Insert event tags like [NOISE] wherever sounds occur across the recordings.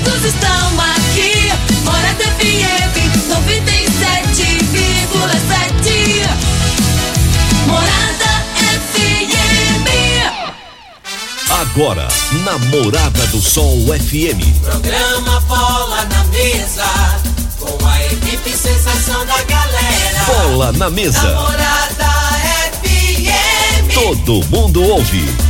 amigos estão aqui. Morada FM 97,7. Morada FM. Agora, na Morada do Sol FM. Programa Bola na Mesa. Com a equipe sensação da galera. Bola na mesa. Morada FM. Todo mundo ouve.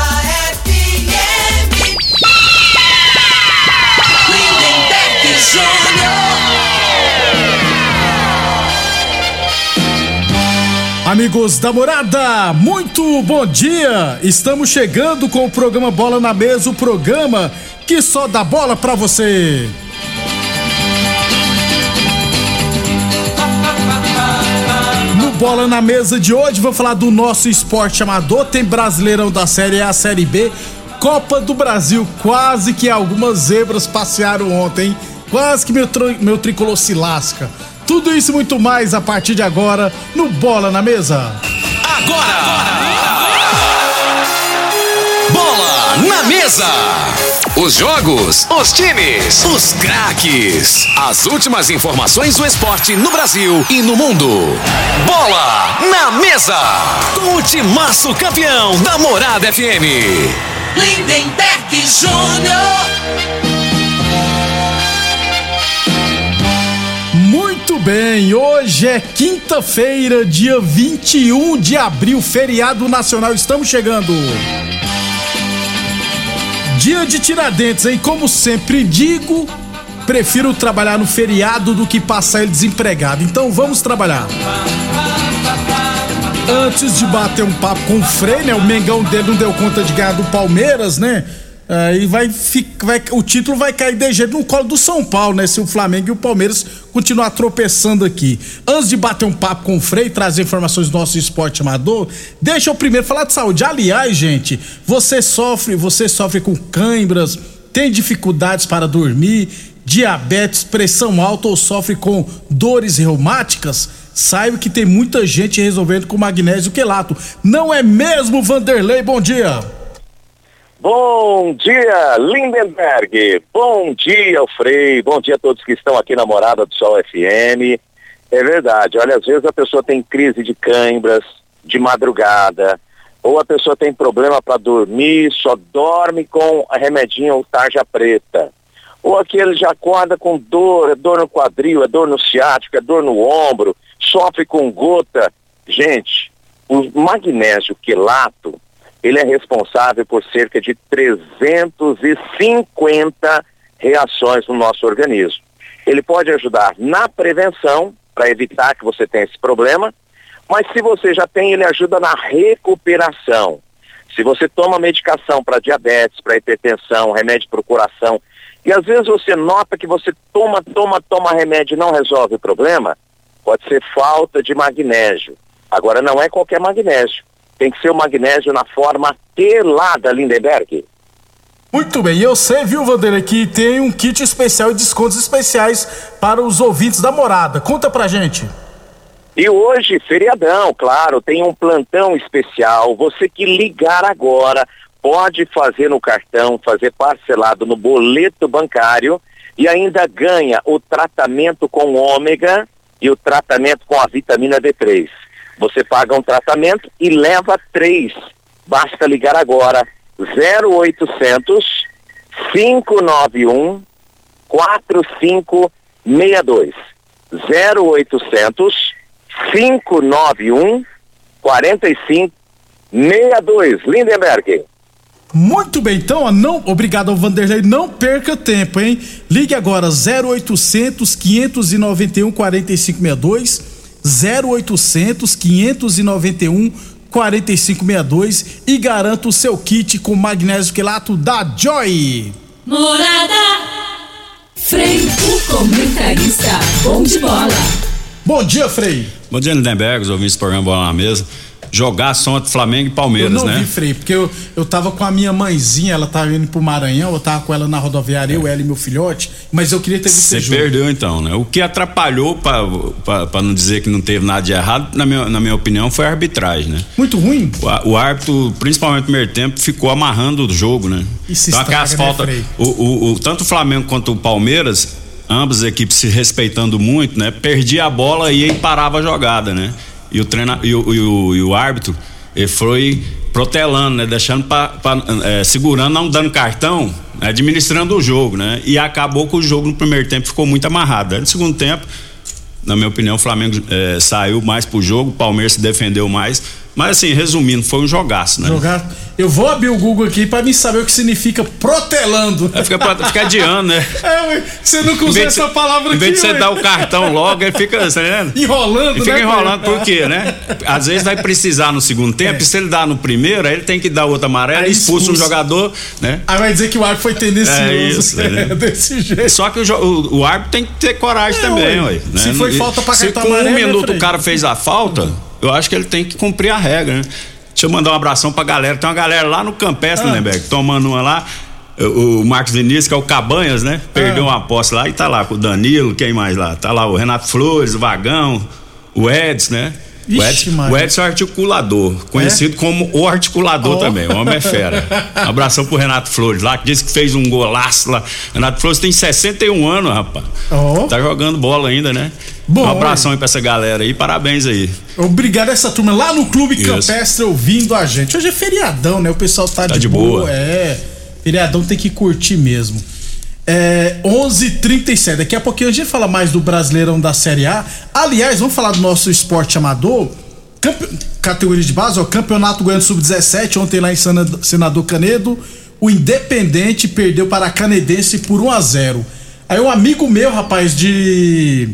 Amigos da morada, muito bom dia! Estamos chegando com o programa Bola na Mesa o programa que só dá bola pra você. No Bola na Mesa de hoje, vou falar do nosso esporte amador. Tem Brasileirão da Série A, Série B, Copa do Brasil. Quase que algumas zebras passearam ontem, hein? Quase que meu, meu tricolor se lasca. Tudo isso e muito mais a partir de agora no Bola na Mesa. Bola na mesa. Os jogos, os times, os craques. As últimas informações do esporte no Brasil e no mundo. Bola na mesa. Com o timaço campeão da Morada FM. Lindenberg Júnior. Bem, hoje é quinta-feira, dia 21 de abril, feriado nacional. Estamos chegando. Dia de Tiradentes, hein? Como sempre digo, prefiro trabalhar no feriado do que passar ele desempregado. Então vamos trabalhar. Antes de bater um papo com o Frei, né? O Mengão dele não deu conta de ganhar do Palmeiras, né? Aí vai, ficar, vai o título vai cair de jeito no colo do São Paulo, né? Se o Flamengo e o Palmeiras continuar tropeçando aqui. Antes de bater um papo com o Frei, trazer informações do nosso esporte amador, deixa eu primeiro falar de saúde. Aliás, gente, você sofre, você sofre com cãibras, tem dificuldades para dormir, diabetes, pressão alta ou sofre com dores reumáticas? Saiba que tem muita gente resolvendo com magnésio quelato. Não é mesmo, Vanderlei? Bom dia. Bom dia, Lindenberg. Bom dia, Frei. Bom dia a todos que estão aqui na Morada do Sol FM. É verdade, olha, às vezes a pessoa tem crise de câimbras de madrugada, ou a pessoa tem problema para dormir, só dorme com a remedinha ou tarja preta. Ou aquele já acorda com dor, é dor no quadril, é dor no ciático, é dor no ombro, sofre com gota. Gente, o magnésio quelato, ele é responsável por cerca de 350 reações no nosso organismo. Ele pode ajudar na prevenção, para evitar que você tenha esse problema, mas se você já tem, ele ajuda na recuperação. Se você toma medicação para diabetes, para hipertensão, remédio para o coração, e às vezes você nota que você toma, toma, toma remédio e não resolve o problema, pode ser falta de magnésio. Agora não é qualquer magnésio. Tem que ser o magnésio na forma quelada, Lindenberg. Muito bem, eu sei, viu, Vanderlei, que tem um kit especial e descontos especiais para os ouvintes da morada. Conta pra gente. E hoje, feriadão, claro, tem um plantão especial. Você que ligar agora pode fazer no cartão, fazer parcelado no boleto bancário e ainda ganha o tratamento com ômega e o tratamento com a vitamina D3. Você paga um tratamento e leva três. Basta ligar agora 0800 591 4562. 0800 591 4562. Lindenberg. Muito bem, então, não, obrigado ao Vanderlei, não perca tempo, hein? Ligue agora 0800 591 4562, 0800 591 4562 e garanta o seu kit com magnésio quelato da Joy. Morada. Frei, o comentarista. Bom de bola. Bom dia, Frei. Bom dia, Lindenberg, os ouvintes do programa Bola na Mesa. Jogar som entre Flamengo e Palmeiras, eu não né? vi, Frei, porque eu, eu tava com a minha mãezinha, ela tava indo pro Maranhão, eu tava com ela na rodoviária, eu, ela e meu filhote, mas eu queria ter visto Você perdeu então, né? O que atrapalhou, pra não dizer que não teve nada de errado, na minha, na minha opinião, foi a arbitragem, né? Muito ruim? O, o árbitro, principalmente no primeiro tempo, ficou amarrando o jogo, né? Isso então aquelas estraga, né, faltas. Frei? o, o- o- tanto o Flamengo quanto o Palmeiras, ambas as equipes se respeitando muito, né? Perdia a bola e aí parava a jogada, né? E o, treina, e o, e o, e o árbitro, ele foi protelando, né? Deixando pra, pra, eh, segurando, não dando cartão, administrando o jogo, né? E acabou que o jogo no primeiro tempo ficou muito amarrado. No segundo tempo, na minha opinião, o Flamengo eh, saiu mais pro jogo, o Palmeiras se defendeu mais. Mas assim, resumindo, foi um jogaço, né? Jogar. Eu vou abrir o Google aqui pra me saber o que significa protelando. Aí fica, fica adiando, né? [LAUGHS] É, ué, você nunca usou de essa você- palavra Em aqui, vez de você ué. dar o cartão logo, ele fica, tá vendo? [LAUGHS] Enrolando, Ele fica né, enrolando, por quê, né? Às vezes vai precisar no segundo tempo, É. e se ele dá no primeiro, aí ele tem que dar outra amarela, Aí expulsa um jogador, né? Aí vai dizer que o árbitro foi tendencioso. É isso, [LAUGHS] né? Desse jeito. Só que o, o- o árbitro tem que ter coragem É, também, ué. né? Se foi E- falta pra se cartão com amarelo, um né, minuto Frei? o cara fez a falta, eu acho que ele tem que cumprir a regra, né? Deixa eu mandar um abração pra galera. Tem uma galera lá no Campestre, Ah. né, Beck? Tomando uma lá. O o Marcos Vinícius, que é o Cabanhas, né? Perdeu Ah. uma aposta lá e tá lá com o Danilo, quem mais lá? Tá lá o Renato Flores, o Vagão, o Edson, né? O Ixi, Edson, Maria. o Edson é articulador, conhecido como o articulador Oh. também. O homem é fera. Um [LAUGHS] abração pro Renato Flores lá, que disse que fez um golaço lá. Renato Flores tem 61 anos, rapaz. Oh. Tá jogando bola ainda, né? Bom, um abração aí pra essa galera aí, parabéns aí. Obrigado a essa turma lá no Clube Isso. Campestre ouvindo a gente. Hoje é feriadão, né? O pessoal tá, Tá de, de boa. boa. É, feriadão tem que curtir mesmo. É 11:37. Daqui a pouquinho a gente fala mais do Brasileirão da Série A. Aliás, vamos falar do nosso esporte amador. Campe- Categoria de base, ó, Campeonato Goiano Sub-17, ontem lá em Senador Canedo, o Independente perdeu para a Canedense por 1 a 0. Aí um amigo meu, rapaz, de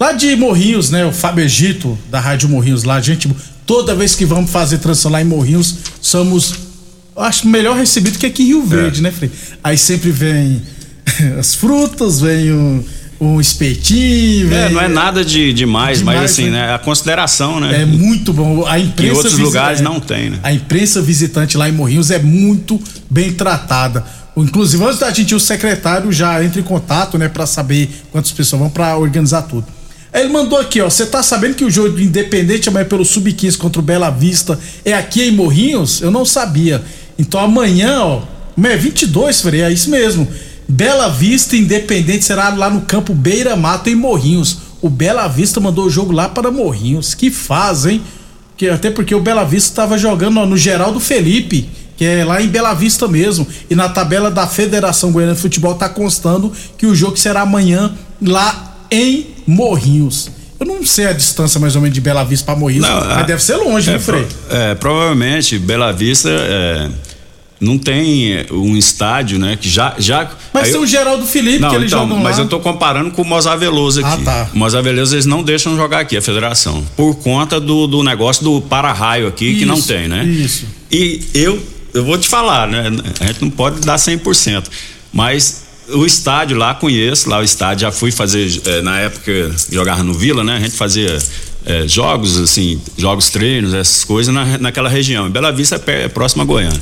Lá de Morrinhos, né? O Fábio Egito, da Rádio Morrinhos lá, gente, toda vez que vamos fazer transição lá em Morrinhos, somos, acho, melhor recebido que aqui em Rio Verde, né, Frei? Aí sempre vem [LAUGHS] as frutas, vem um, um espetinho, vem... É, não é nada de demais, Demais, mas assim, né? né? A consideração, né? É muito bom. A imprensa Em outros lugares é, não tem, né? A imprensa visitante lá em Morrinhos é muito bem tratada. O- Inclusive, antes da gente ir, o secretário já entra em contato, né, para saber quantas pessoas vão para organizar tudo. Ele mandou aqui, ó. Você tá sabendo que o jogo do Independente amanhã pelo Sub-15 contra o Bela Vista é aqui em Morrinhos? Eu não sabia. Então amanhã, ó. É 22, Frei, é isso mesmo. Bela Vista Independente será lá no campo Beira Mato em Morrinhos. O Bela Vista mandou o jogo lá para Morrinhos. Que faz, hein? Que, até porque o Bela Vista estava jogando ó, no Geraldo Felipe, que é lá em Bela Vista mesmo. E na tabela da Federação Goiana de Futebol tá constando que o jogo será amanhã lá em Morrinhos. Eu não sei a distância mais ou menos de Bela Vista para Morrinhos, Não, mas a- deve ser longe, é, viu, Frei? é, provavelmente, Bela Vista é, não tem um estádio, né? Que já. já Mas tem o Geraldo Felipe, Não, que eles então, jogam mas lá. eu tô comparando com o Mozar Veloso aqui. Ah, tá. O Mozar Veloso eles não deixam jogar aqui, a federação. Por conta do, do negócio do para-raio aqui, que não Isso, tem, né? isso. E eu, eu vou te falar, né? A gente não pode dar 100%. Mas o estádio lá conheço, lá o estádio, já fui fazer, eh, na época jogava no Vila, né? A gente fazia eh, jogos, assim, jogos treinos, essas coisas na, naquela região. Bela Vista é, é próximo a Goiânia.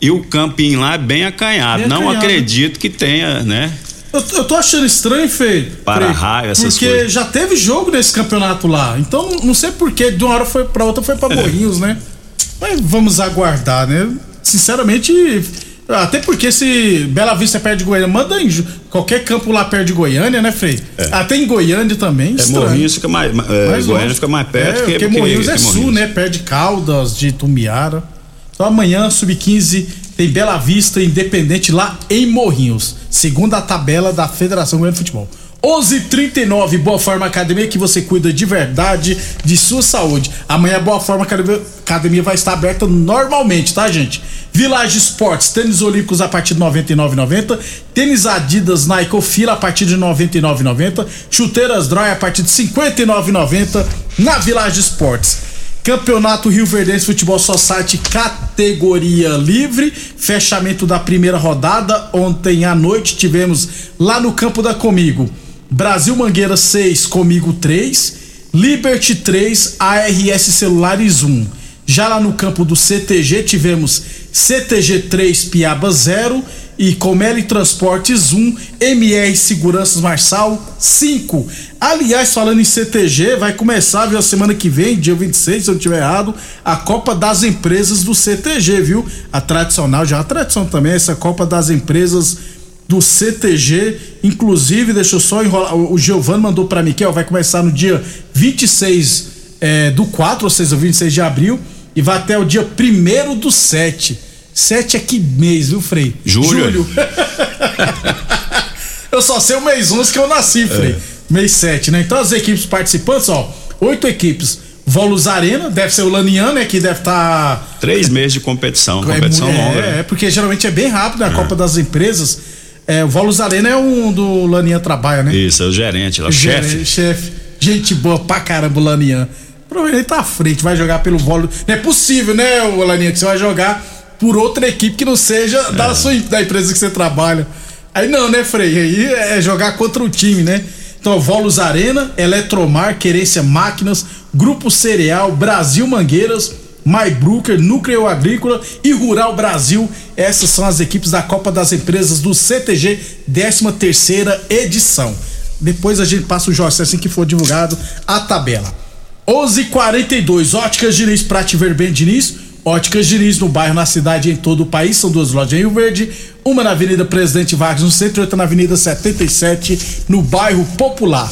E o campinho lá é bem acanhado. Bem não acredito que tenha, né? Eu, eu tô achando estranho, Frei. Para Frei, raio, essas Porque coisas. já teve jogo nesse campeonato lá. Então não, sei por que de uma hora foi pra outra foi pra É. Morrinhos, né? Mas vamos aguardar, né? Sinceramente, até porque se Bela Vista é perto de Goiânia, manda em qualquer campo lá perto de Goiânia, né, Frei? Até em Goiânia também. É. Morrinhos fica mais. É, Mais Goiânia longe. fica mais perto é, que, porque que- Morrinhos que é sul, Morrinhos. né? Perto de Caldas, de Tumiara. Então amanhã, sub-15, tem Bela Vista Independente lá em Morrinhos. Segundo a tabela da Federação Goiana de Futebol. 11:39 Boa Forma Academia que você cuida de verdade de sua saúde. Amanhã Boa Forma Academia, Academia vai estar aberta normalmente, tá, gente? Village Sports, tênis olímpicos a partir de 99,90, tênis Adidas Nike Fila a partir de 99,90, chuteiras Dry a partir de 59,90 na Village Sports. Campeonato Rio Verdense Futebol Society categoria livre, fechamento da primeira rodada. Ontem à noite tivemos lá no campo da Comigo, Brasil Mangueira 6, Comigo 3, Liberty 3, ARS Celulares 1. Já lá no campo do CTG tivemos CTG 3, Piaba 0 e Comeli Transportes 1, MR Seguranças Marçal 5. Aliás, falando em CTG, vai começar, viu, a semana que vem, dia 26, se eu não estiver errado, a Copa das Empresas do CTG, viu? A tradicional, já a tradição também, essa Copa das Empresas do CTG. Inclusive, deixa eu só enrolar, o Giovanni mandou para mim que ó, vai começar no dia 26 é, do 4, ou seja, 26 de abril, e vai até o dia 1 do 7. 7 é que mês, viu, Frei? Julho. Julho. [LAUGHS] eu só sei o mês 11 que eu nasci, Frei. É. Mês 7, né? Então as equipes participantes, ó, oito equipes. Volos Arena, deve ser o Lanian, né? Que deve estar. Tá... Três meses de competição, é, competição é, longa. É, porque geralmente é bem rápido, né? A é. Copa das Empresas. É, o Volos Arena é um do Lanian trabalha, né? Isso, é o gerente lá, o chefe. Chefe. Gente boa pra caramba, o Lanian. Provavelmente tá à frente, vai jogar pelo Volo. Não é possível, né, o Lanian, que você vai jogar por outra equipe que não seja é. da sua da empresa que você trabalha. Aí não, né, Frei? Aí é jogar contra o time, né? Então, Volos Arena, Eletromar, Querência Máquinas, Grupo Cereal, Brasil Mangueiras, MyBrooker, Núcleo Agrícola e Rural Brasil. Essas são as equipes da Copa das Empresas do CTG, 13 terceira edição. Depois a gente passa o Jorge assim que for divulgado a tabela. 11:42 Óticas Diniz Prate Verben Diniz Óticas Diniz no bairro, na cidade e em todo o país. São duas lojas em Rio Verde. Uma na Avenida Presidente Vargas, no centro, e outra na Avenida 77, no bairro Popular.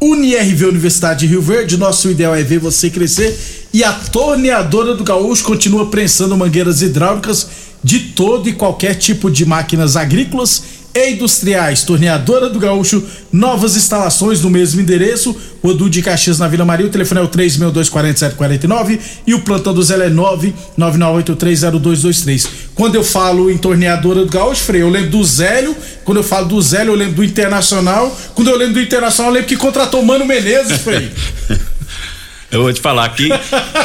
UniRV Universidade de Rio Verde, nosso ideal é ver você crescer. E a torneadora do Gaúcho continua prensando mangueiras hidráulicas de todo e qualquer tipo de máquinas agrícolas e industriais. Torneadora do Gaúcho, novas instalações no mesmo endereço. Rodu de Caxias na Vila Maria. O telefone é o 3624749 e o plantão do Zé é 999830223. Quando eu falo em torneadora do Gaúcho, Frei, eu lembro do Zélio. Quando eu falo do Zélio, eu lembro do Internacional. Quando eu lembro do Internacional, eu lembro que contratou Mano Menezes, Frei. [LAUGHS] eu vou te falar que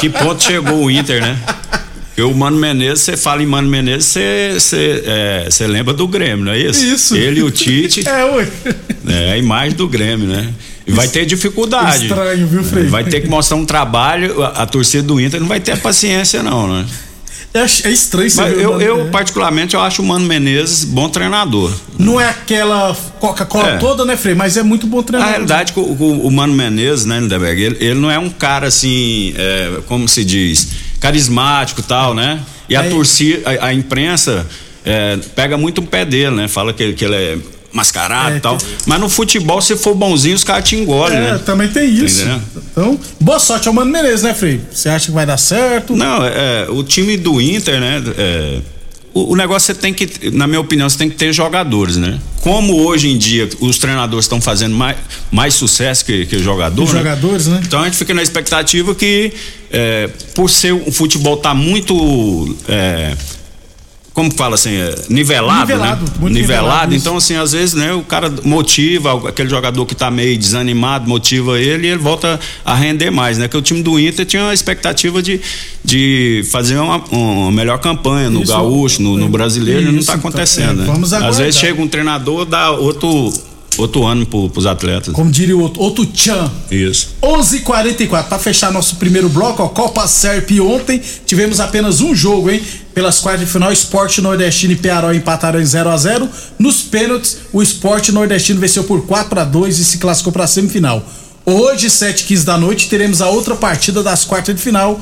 que ponto chegou o Inter, né? [LAUGHS] Porque o Mano Menezes, você fala em Mano Menezes, você é, lembra do Grêmio, não é isso? Isso. Ele e o Tite. [LAUGHS] é, ué. É a imagem do Grêmio, né? E vai ter dificuldade. Estranho, viu, Frei? Vai ter que mostrar um trabalho, a, a torcida do Inter não vai ter paciência, não, né? É, é estranho Mas eu, eu, particularmente, eu acho o Mano Menezes bom treinador. Não é aquela Coca-Cola é. toda, né, Frei? Mas é muito bom treinador. Na realidade, o, o, o Mano Menezes, né, Lindeberg, ele, ele não é um cara assim, é, como se diz, carismático tal, né? E a torcida, a, a imprensa é, pega muito o pé dele, né? Fala que, que ele é mascarado e é, tal. Mas no futebol, se for bonzinho, os caras te engolem, é, né? também tem isso. Entendeu? Então, boa sorte ao Mano Menezes, né, Frei? Você acha que vai dar certo? Não, é, o time do Inter, né? É, o, o, negócio você tem que, na minha opinião, você tem que ter jogadores, né? Como hoje em dia os treinadores estão fazendo mais, mais sucesso que, que jogador, Os né? jogadores, né? Então a gente fica na expectativa que, é, por ser o futebol tá muito é, como fala assim, é, nivelado, nivelado, né? Nivelado, nivelado então assim, às vezes, né, o cara motiva aquele jogador que tá meio desanimado, motiva ele e ele volta a render mais, né? Que o time do Inter tinha a expectativa de, de fazer uma, uma melhor campanha no Isso, gaúcho, no, no brasileiro, Isso, não tá acontecendo, então, é, né? Às vezes chega um treinador, dá outro outro ano pro, pros atletas. Como diria o outro, outro tchan. Isso. 11:44 para fechar nosso primeiro bloco, ó, Copa Serp ontem tivemos apenas um jogo, hein? Pelas quartas de final, Esporte Nordestino e Pearol empataram em 0 a 0 Nos pênaltis, o Esporte Nordestino venceu por 4 a 2 e se classificou para a semifinal. Hoje, 7 15 da noite, teremos a outra partida das quartas de final.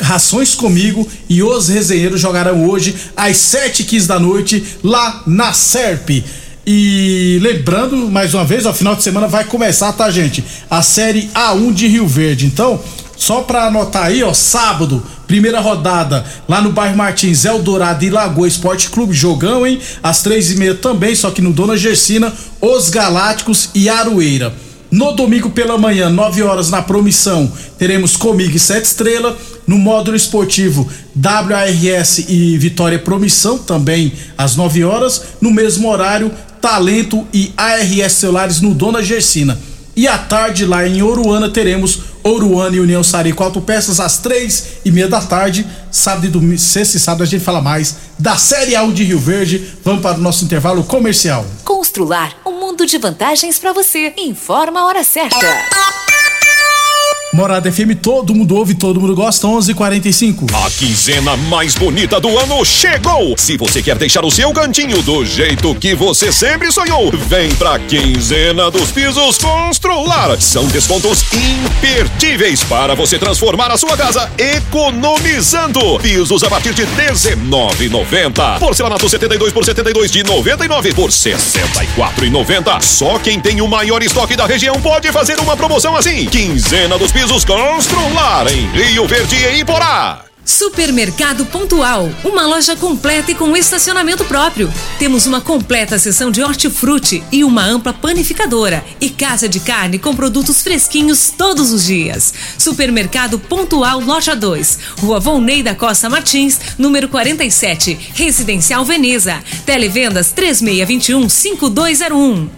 Rações comigo e os resenheiros jogarão hoje às 7 15 da noite lá na Serp. E lembrando, mais uma vez, ao final de semana vai começar, tá, gente? A série A1 de Rio Verde. Então, só pra anotar aí, ó, sábado, primeira rodada, lá no bairro Martins, Eldorado e Lagoa Esporte Clube, jogão, hein? Às três e meia também, só que no Dona Gersina, Os Galácticos e Aroeira. No domingo pela manhã, 9 horas na promissão, teremos Comigo e Sete Estrela. No módulo esportivo, WARS e Vitória Promissão, também às 9 horas. No mesmo horário, Talento e ARS Celulares no Dona Gersina. E à tarde, lá em Oruana, teremos Oruana e União Sarico Autopeças às três e meia da tarde. Sábado e domingo, sexta e sábado a gente fala mais da Série A de Rio Verde. Vamos para o nosso intervalo comercial. Constrular um mundo de vantagens para você. Informa a hora certa. Morada FM, todo mundo ouve, todo mundo gosta, 11:45. A quinzena mais bonita do ano chegou! Se você quer deixar o seu cantinho do jeito que você sempre sonhou, vem pra quinzena dos pisos Constrular. São descontos imperdíveis para você transformar a sua casa economizando. Pisos a partir de 19,90. Porcelanato 72 por 72 de 99 por 64,90. Só quem tem o maior estoque da região pode fazer uma promoção assim. Quinzena dos pisos Constrular em Rio Verde e Iporá. Supermercado Pontual, uma loja completa e com estacionamento próprio. Temos uma completa seção de hortifruti e uma ampla panificadora e casa de carne com produtos fresquinhos todos os dias. Supermercado Pontual Loja 2, Rua Volney da Costa Martins, número 47, Residencial Veneza. Televendas 3621 5201.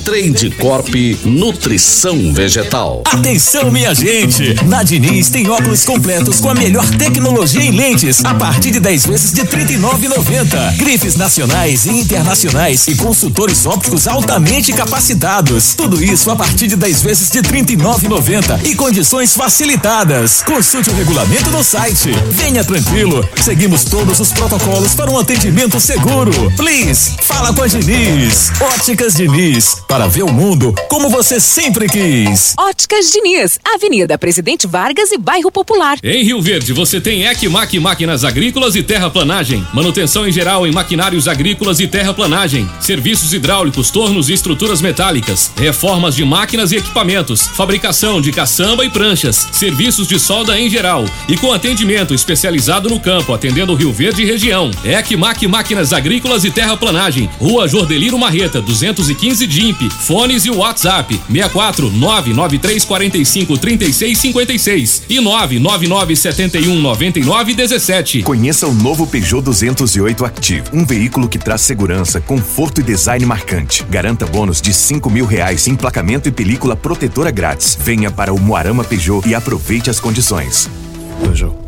Trade Corp Nutrição Vegetal. Atenção, minha gente! Na Diniz tem óculos completos com a melhor tecnologia em lentes, a partir de 10 vezes de R$ 39,90. Grifes nacionais e internacionais e consultores ópticos altamente capacitados. Tudo isso a partir de 10 vezes de R$ 39,90 e condições facilitadas. Consulte o regulamento no site. Venha tranquilo, seguimos todos os protocolos para um atendimento seguro. Please, fala com a Diniz. Óticas Diniz, para ver o mundo como você sempre quis. Óticas Diniz, Avenida Presidente Vargas e Bairro Popular. Em Rio Verde, você tem Ecmac Máquinas Agrícolas e Terraplanagem. Manutenção em geral em maquinários agrícolas e terraplanagem. Serviços hidráulicos, tornos e estruturas metálicas. Reformas de máquinas e equipamentos. Fabricação de caçamba e pranchas. Serviços de solda em geral. E com atendimento especializado no campo, atendendo Rio Verde e região. Ecmac Máquinas Agrícolas e Terraplanagem. Rua Jordeliro Marreta, 215 DIMP. Fones e WhatsApp 64 993 45 36 56 e 999 71 99 17. Conheça o novo Peugeot 208 Active, um veículo que traz segurança, conforto e design marcante. Garanta bônus de 5 mil reais em emplacamento e película protetora grátis. Venha para o Moarama Peugeot e aproveite as condições. Peugeot.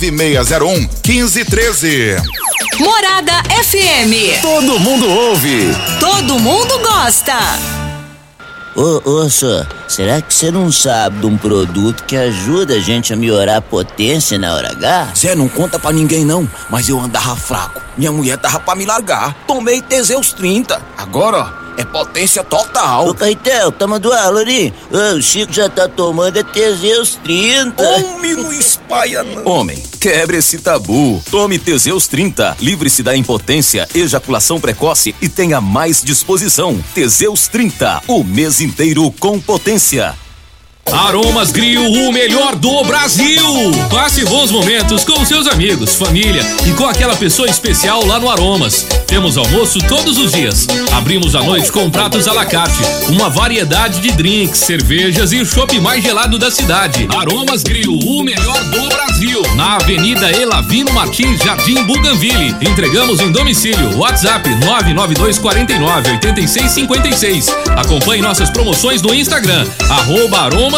1513. Morada FM. Todo mundo ouve. Todo mundo gosta. Ô, ô, só, será que você não sabe de um produto que ajuda a gente a melhorar a potência na hora H? Zé, não conta pra ninguém não, mas eu andava fraco. Minha mulher tava pra me largar. Tomei Teseus 30. Agora, ó é potência total. Ô, Caetel, tá mandando? Ô, o Chico já tá tomando é Teseus 30. Homem, não espalha não. Homem, quebre esse tabu. Tome Teseus 30. Livre-se da impotência, ejaculação precoce e tenha mais disposição. Teseus 30. O mês inteiro com potência. Aromas Grill, o melhor do Brasil. Passe bons momentos com seus amigos, família e com aquela pessoa especial lá no Aromas. Temos almoço todos os dias. Abrimos à noite com pratos à la carte, uma variedade de drinks, cervejas e o chopp mais gelado da cidade. Aromas Grill, o melhor do Brasil. Na Avenida Elavino Martins, Jardim Buganville. Entregamos em domicílio. WhatsApp 99249 8656. Acompanhe nossas promoções no Instagram, arroba Aromas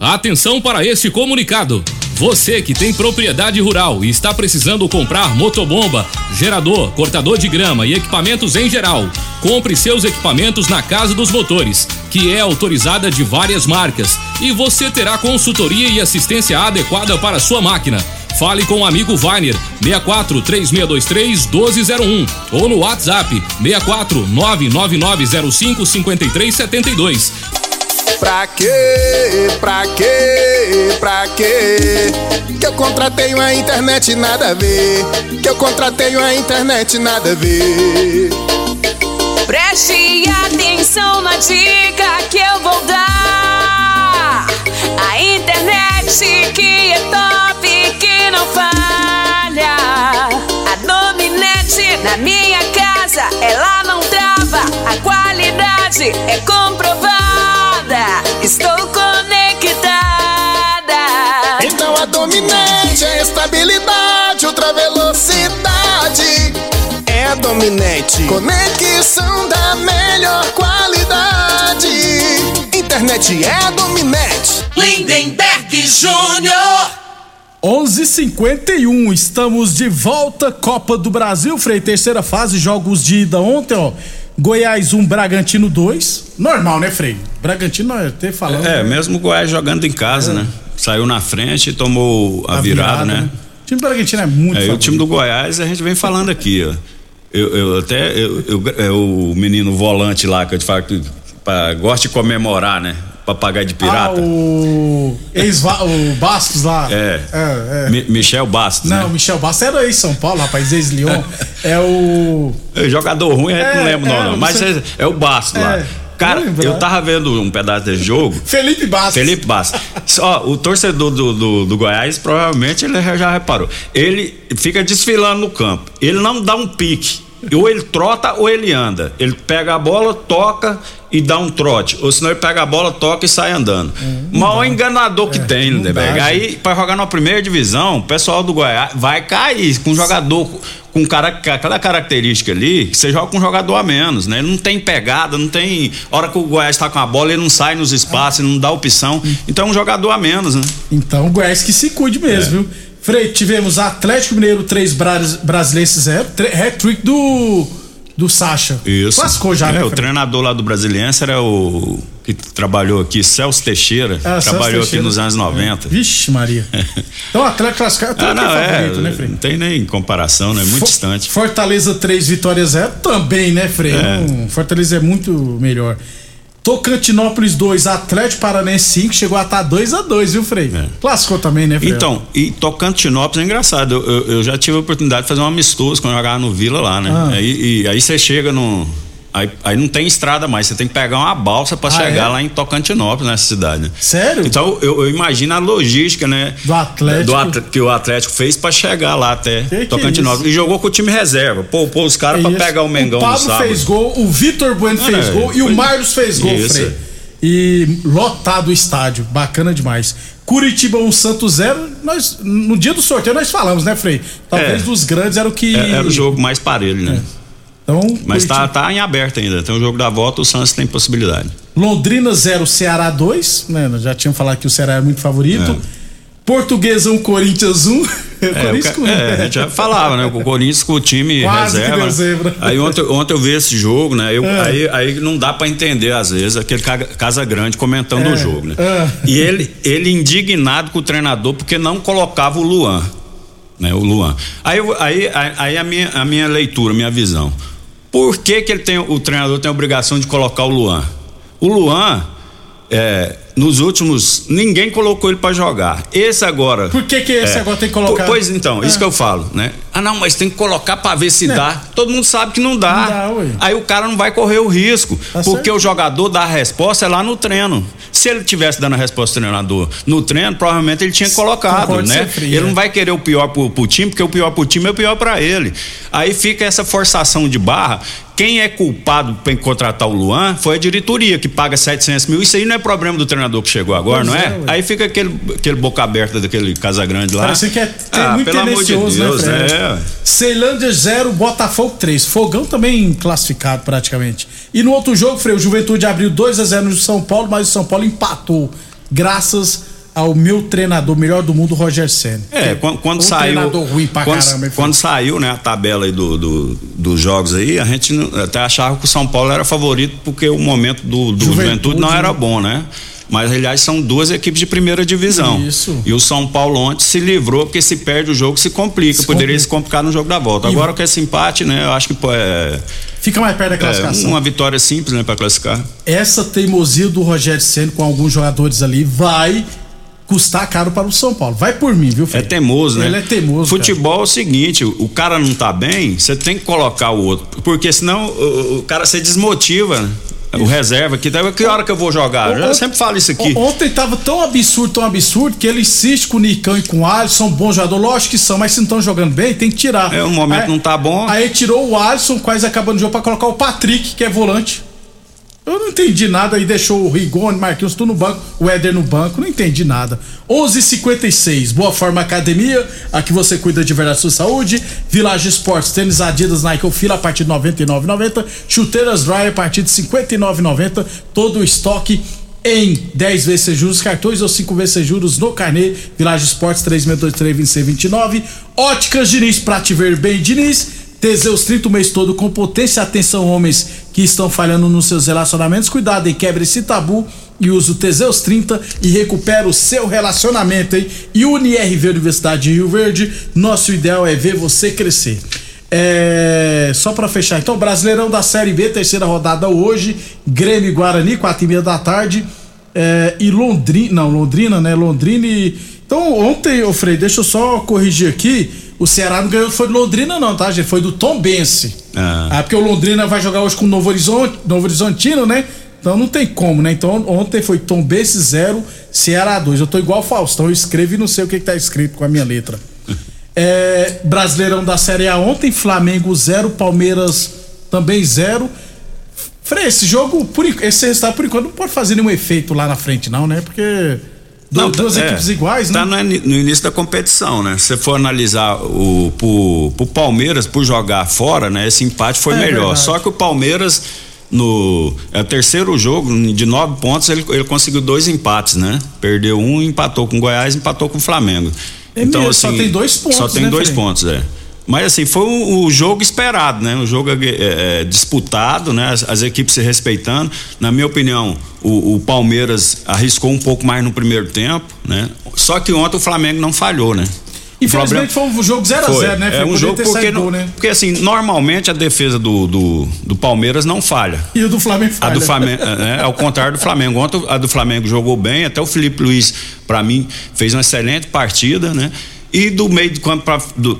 Atenção para este comunicado. Você que tem propriedade rural e está precisando comprar motobomba, gerador, cortador de grama e equipamentos em geral, compre seus equipamentos na Casa dos Motores, que é autorizada de várias marcas, e você terá consultoria e assistência adequada para sua máquina. Fale com o amigo Vainer 64 3623 1201 ou no WhatsApp 64 99905 5372. Pra quê? Pra quê? Pra quê? Que eu contratei uma internet nada a ver. Que eu contratei uma internet nada a ver. Preste atenção na dica que eu vou dar. A internet que é top, que não falha. A Dominete na minha casa, ela não trava. A qualidade é comprovada. Estou conectada. Então a dominante é estabilidade, ultra velocidade. É a dominante. Conexão da melhor qualidade. Internet é a dominante. Lindenberg Júnior. 11:51 estamos de volta Copa do Brasil, Frei, terceira fase, jogos de ida ontem, ó. Goiás 1, Bragantino 2. Normal, né, Frei? Bragantino é até falando. É, mesmo o Goiás jogando em casa, né? Saiu na frente e tomou a, A virada, virada, né? né? O time do Bragantino é muito É, o time do Goiás a gente vem falando aqui, ó. Eu, eu até, eu, eu- é o menino volante lá que eu te falo que pra- gosta de comemorar, né? Papagaio de Ah, pirata. o ex o Bastos lá. É. É, é. Mi- Michel Bastos, Não, né? Michel Bastos era ex São Paulo, rapaz, ex Lyon. é o É, Jogador ruim, a gente É, não lembra o nome, é, não. Mas você- é, é o Bastos lá. É, Cara, eu tava vendo um pedaço desse jogo. Felipe Bastos. Felipe Bastos. [LAUGHS] Ó, o torcedor do, do, do Goiás, provavelmente ele já reparou. Ele fica desfilando no campo. Ele não dá um pique. Ou ele trota ou ele anda. Ele pega a bola, toca e dá um trote. Ou senão ele pega a bola, toca e sai andando. Maior enganador que tem, Lindeberg. dá, Aí, pra jogar na primeira divisão, o pessoal do Goiás vai cair com um jogador com- cara, aquela característica ali, que você joga com um jogador a menos, né? Ele não tem pegada, não tem. Hora que o Goiás tá com a bola, ele não sai nos espaços, ele não dá opção. Então é um jogador a menos, né? Então o Goiás que se cuide mesmo, viu? Frei, tivemos Atlético Mineiro 3, Brasilense 0, hat-trick do, do Sacha. Isso. Clascou já, é, né, O Frei? treinador lá do Brasiliense era o que trabalhou aqui, Celso Teixeira. Ah, Celso trabalhou Teixeira. aqui nos anos 90. Vixe, Maria. [LAUGHS] Então o Atlético classificado Ah, não, é é, favorito, né, Frei? não tem nem comparação, né? Muito For- distante. Fortaleza 3, Vitória 0 também, né, Frei? É. Não, Fortaleza é muito melhor. Tocantinópolis 2, Atlético Paranense 5, chegou a estar 2 a 2 viu, Frei? Classificou também, né, Frei? Então, e Tocantinópolis é engraçado. Eu, eu- eu já tive a oportunidade de fazer um amistoso quando eu jogava no Vila lá, né? Ah. Aí, e aí você chega no. Aí, aí não tem estrada mais, você tem que pegar uma balsa pra Ah, chegar é? lá em Tocantinópolis, nessa cidade. né? Sério? Então eu, eu imagino a logística, né? Do Atlético. do que o Atlético fez pra chegar lá até que Tocantinópolis. isso? E jogou com o time reserva. Pô, pô os caras pra Isso. pegar o Mengão O Pablo no sábado. fez gol, o Vitor Bueno fez É, gol e o foi- Marlos fez gol, Isso. Frei. E lotado o estádio, bacana demais. Curitiba 1 Santos 0, nós no dia do sorteio nós falamos, né, Frei? Talvez É. dos grandes era o que É, Era o jogo mais parelho, né? Então, Mas tá, Curitiba- tá em aberto ainda. Tem o jogo da volta, o Santos tem possibilidade. Londrina 0, Ceará 2, né? Já tínhamos falado que o Ceará é muito favorito. É. Portuguesa 1, Corinthians 1. [LAUGHS] É, Corinthians é, a gente já falava, né? O Corinthians com o time [LAUGHS] Quase reserva. zebra. Aí ontem, ontem eu vi esse jogo, né? Eu- É. aí, aí não dá pra entender, às vezes, aquele ca- Casa Grande comentando É. o jogo, né? É. E ele, ele indignado com o treinador porque não colocava o Luan. Né, o Luan. Aí, aí, aí a, minha, a minha leitura, a minha visão. Por que, que ele tem, o treinador tem a obrigação de colocar o Luan? O Luan, é, nos últimos. Ninguém colocou ele pra jogar. Esse agora. Por que que esse agora tem que colocar? Po- Pois então, isso É. que eu falo, né? Ah, não, mas tem que colocar pra ver se É. dá. Todo mundo sabe que não dá. Não dá. Aí o cara não vai correr o risco. Tá porque certo. o jogador dá a resposta é lá no treino. Se ele tivesse dando a resposta ao treinador no treino, provavelmente ele tinha colocado, né? frio, ele é. não vai querer o pior pro, pro time, porque o pior pro time é o pior pra ele. Aí fica essa forçação de barra. Quem é culpado em contratar o Luan foi a diretoria, que paga 700 mil. Isso aí não é problema do treinador que chegou agora, Pois não é? é, aí fica aquele, aquele boca aberta daquele Casagrande lá. Parece que é ah, muito pelo amor de tendencioso, Deus, né, é. Ceilândia 0, Botafogo 3. Fogão também classificado praticamente. E no outro jogo, Frei, o Juventude abriu 2 a 0 no São Paulo, mas o São Paulo empatou. Graças ao meu treinador, melhor do mundo, Roger Senna. É, quando, quando um saiu. treinador ruim pra quando, caramba. quando saiu, né, a tabela aí do, do- dos jogos aí, a gente até achava que o São Paulo era favorito porque o momento do, do Juventude, Juventude, não né? era bom, né? Mas, aliás, são duas equipes de primeira divisão. Isso. E o São Paulo ontem se livrou, porque se perde o jogo, se complica. Se Poderia complica. se complicar no jogo da volta. E- Agora com esse empate, né, eu acho que é, Fica mais perto da é classificação. uma vitória simples, né, pra classificar. Essa teimosia do Rogério Senna com alguns jogadores ali vai custar caro para o São Paulo. Vai por mim, viu, É Fred? teimoso, né? Ele é teimoso. Futebol é o seguinte, o cara não tá bem, você tem que colocar o outro. Porque senão o, o cara se desmotiva. né? O reserva aqui, tá, que hora que eu vou jogar? Eu sempre falo isso aqui. Ontem tava tão absurdo, tão absurdo, que ele insiste com o Nicão e com o Alisson, bom jogador, lógico que são, mas se não estão jogando bem, tem que tirar. É, o momento Aí- não tá bom. Aí tirou o Alisson, quase acabando o jogo, pra colocar o Patrick, que é volante. Eu não entendi nada, aí deixou o Rigoni, Marquinhos, tudo no banco, o Éder no banco, não entendi nada. 11:56 Boa Forma Academia, aqui você cuida de verdade da sua saúde. Village Esportes, tênis Adidas Nike ou Fila a partir de 99,90. Chuteiras Dry a partir de 59,90. Todo o estoque em 10 vezes sem juros, cartões ou 5 vezes sem juros no carnê. Village Esportes 3623-2629. Óticas Diniz, pra te ver bem, Diniz. Teseus 30 o mês todo com potência. Atenção, homens que estão falhando nos seus relacionamentos. Cuidado e quebre esse tabu e use o Teseus 30 e recupera o seu relacionamento, hein? E UniRV Universidade de Rio Verde, nosso ideal é ver você crescer. É, só pra fechar, então, Brasileirão da Série B, terceira rodada hoje, Grêmio e Guarani, quatro e meia da tarde, é, e Londrina, não, Londrina, né, Londrina e... Então, ontem, ô Frei, deixa eu só corrigir aqui, o Ceará não ganhou, foi do Londrina não, tá, gente, foi do Tom Bense. Ah. Ah, porque o Londrina vai jogar hoje com o Novo Horizonte, Novo Horizontino, né? Então não tem como, né? Então ontem foi Tom Bense 0, Ceará 2. Eu tô igual o Faustão, eu escrevo e não sei o que, que tá escrito com a minha letra. [LAUGHS] É, Brasileirão da Série A ontem, Flamengo 0, Palmeiras também 0. Frei, esse jogo, por, esse resultado por enquanto não pode fazer nenhum efeito lá na frente, não, né? Porque du- Não, duas tá- é, equipes iguais, né? Tá no, no início da competição, né? Se você for analisar o pro, pro Palmeiras por jogar fora, né? Esse empate foi É melhor. Só que o Palmeiras no é o terceiro jogo de nove pontos ele, ele conseguiu dois empates, né? Perdeu um, empatou com o Goiás, empatou com o Flamengo. É mesmo, só tem dois pontos, Só tem né, dois Frei? pontos, é. Mas assim, foi o, o jogo esperado, né? O jogo é, é, disputado, né? As, as equipes se respeitando. Na minha opinião, o, o Palmeiras arriscou um pouco mais no primeiro tempo, né? Só que ontem o Flamengo não falhou, né? Infelizmente foi um jogo 0x0, foi. né? Frei? É um jogo porque, gol, né? porque assim, normalmente a defesa do, do, do Palmeiras não falha. E o do Flamengo A falha. do Flamengo, [LAUGHS] é, ao contrário do Flamengo. Ontem a do Flamengo jogou bem, até o Felipe Luiz, pra mim, fez uma excelente partida, né? E do meio do campo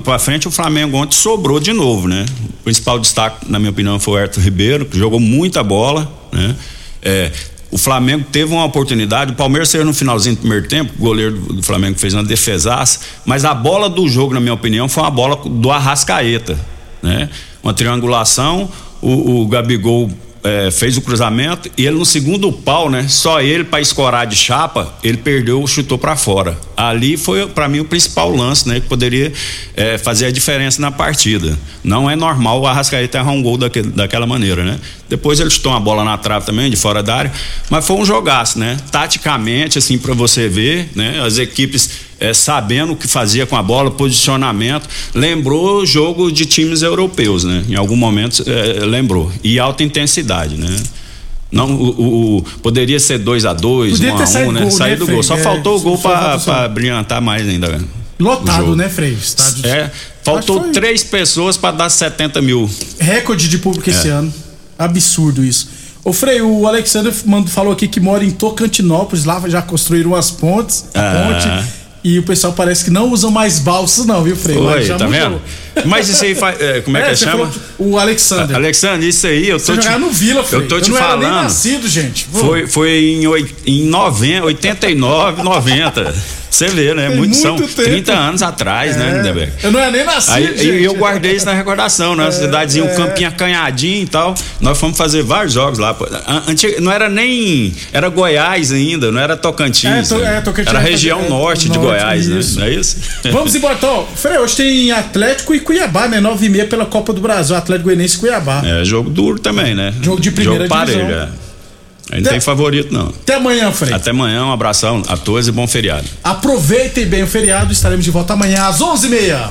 pra frente, o Flamengo ontem sobrou de novo, né? O principal destaque, na minha opinião, foi o Herto Ribeiro, que jogou muita bola, né? É, o Flamengo teve uma oportunidade, o Palmeiras saiu no finalzinho do primeiro tempo, o goleiro do, do Flamengo fez uma defesaça, mas a bola do jogo, na minha opinião, foi uma bola do Arrascaeta, né? Uma triangulação, o, o Gabigol é, fez o cruzamento e ele no segundo pau, né? Só ele para escorar de chapa, ele perdeu, chutou para fora. Ali foi para mim o principal lance, né? Que poderia é, fazer a diferença na partida. Não é normal o Arrascaeta errar um gol daquele, daquela maneira, né? Depois ele chutou uma bola na trave também, de fora da área, mas foi um jogaço, né? Taticamente, assim, para você ver, né? As equipes é, sabendo o que fazia com a bola, posicionamento. Lembrou jogo de times europeus, né? Em algum momento é, lembrou. E alta intensidade, né? Não, o, o- poderia ser 2 a 2 Podia 1 ter a 1 saído né? gol, né, do gol. Só É, faltou o gol pra brilhantar mais ainda. o Lotado, né, Frei? Estádio. É, faltou três pessoas pra dar 70 mil. Recorde de público esse É. ano. Absurdo isso. Ô Frei, o Alexander mando- falou aqui que mora em Tocantinópolis, lá já construíram as pontes, a Ah. ponte. E o pessoal parece que não usam mais balsas, não, viu, Frei? Oi, tá vendo? Mas isso aí faz. [LAUGHS] é, como é, que você chama? O Alexander. Alexandre, isso aí eu tô Você te, no Vila, Frei. Eu tô te não era nem falando. nascido, gente. Foi, foi em, em 90, 89, 90. Você vê, né? Tem Muito, são tempo. 30 anos atrás, né, É. Lindeberg? Eu não era nem nascido, Aí e eu guardei isso na recordação, né? Uma cidadezinha, um campinho acanhadinho e tal. Nós fomos fazer vários jogos lá. pô. An- antiga- não era nem. Era Goiás ainda, não era Tocantins. É, to- né? é, Tocantins era a é, região é, norte de norte, Goiás, isso. né? Não é isso? Vamos embora, então. Frei, hoje tem Atlético e Cuiabá, né? 9 e meia pela Copa do Brasil. Atlético Goianiense e Cuiabá. É jogo duro também, né? Jogo de primeira jogo divisão. é. Aí não tem favorito, não. Até amanhã, Frei. Até amanhã, um abração a todos e bom feriado. Aproveitem bem o feriado. Estaremos de volta amanhã às 11h30.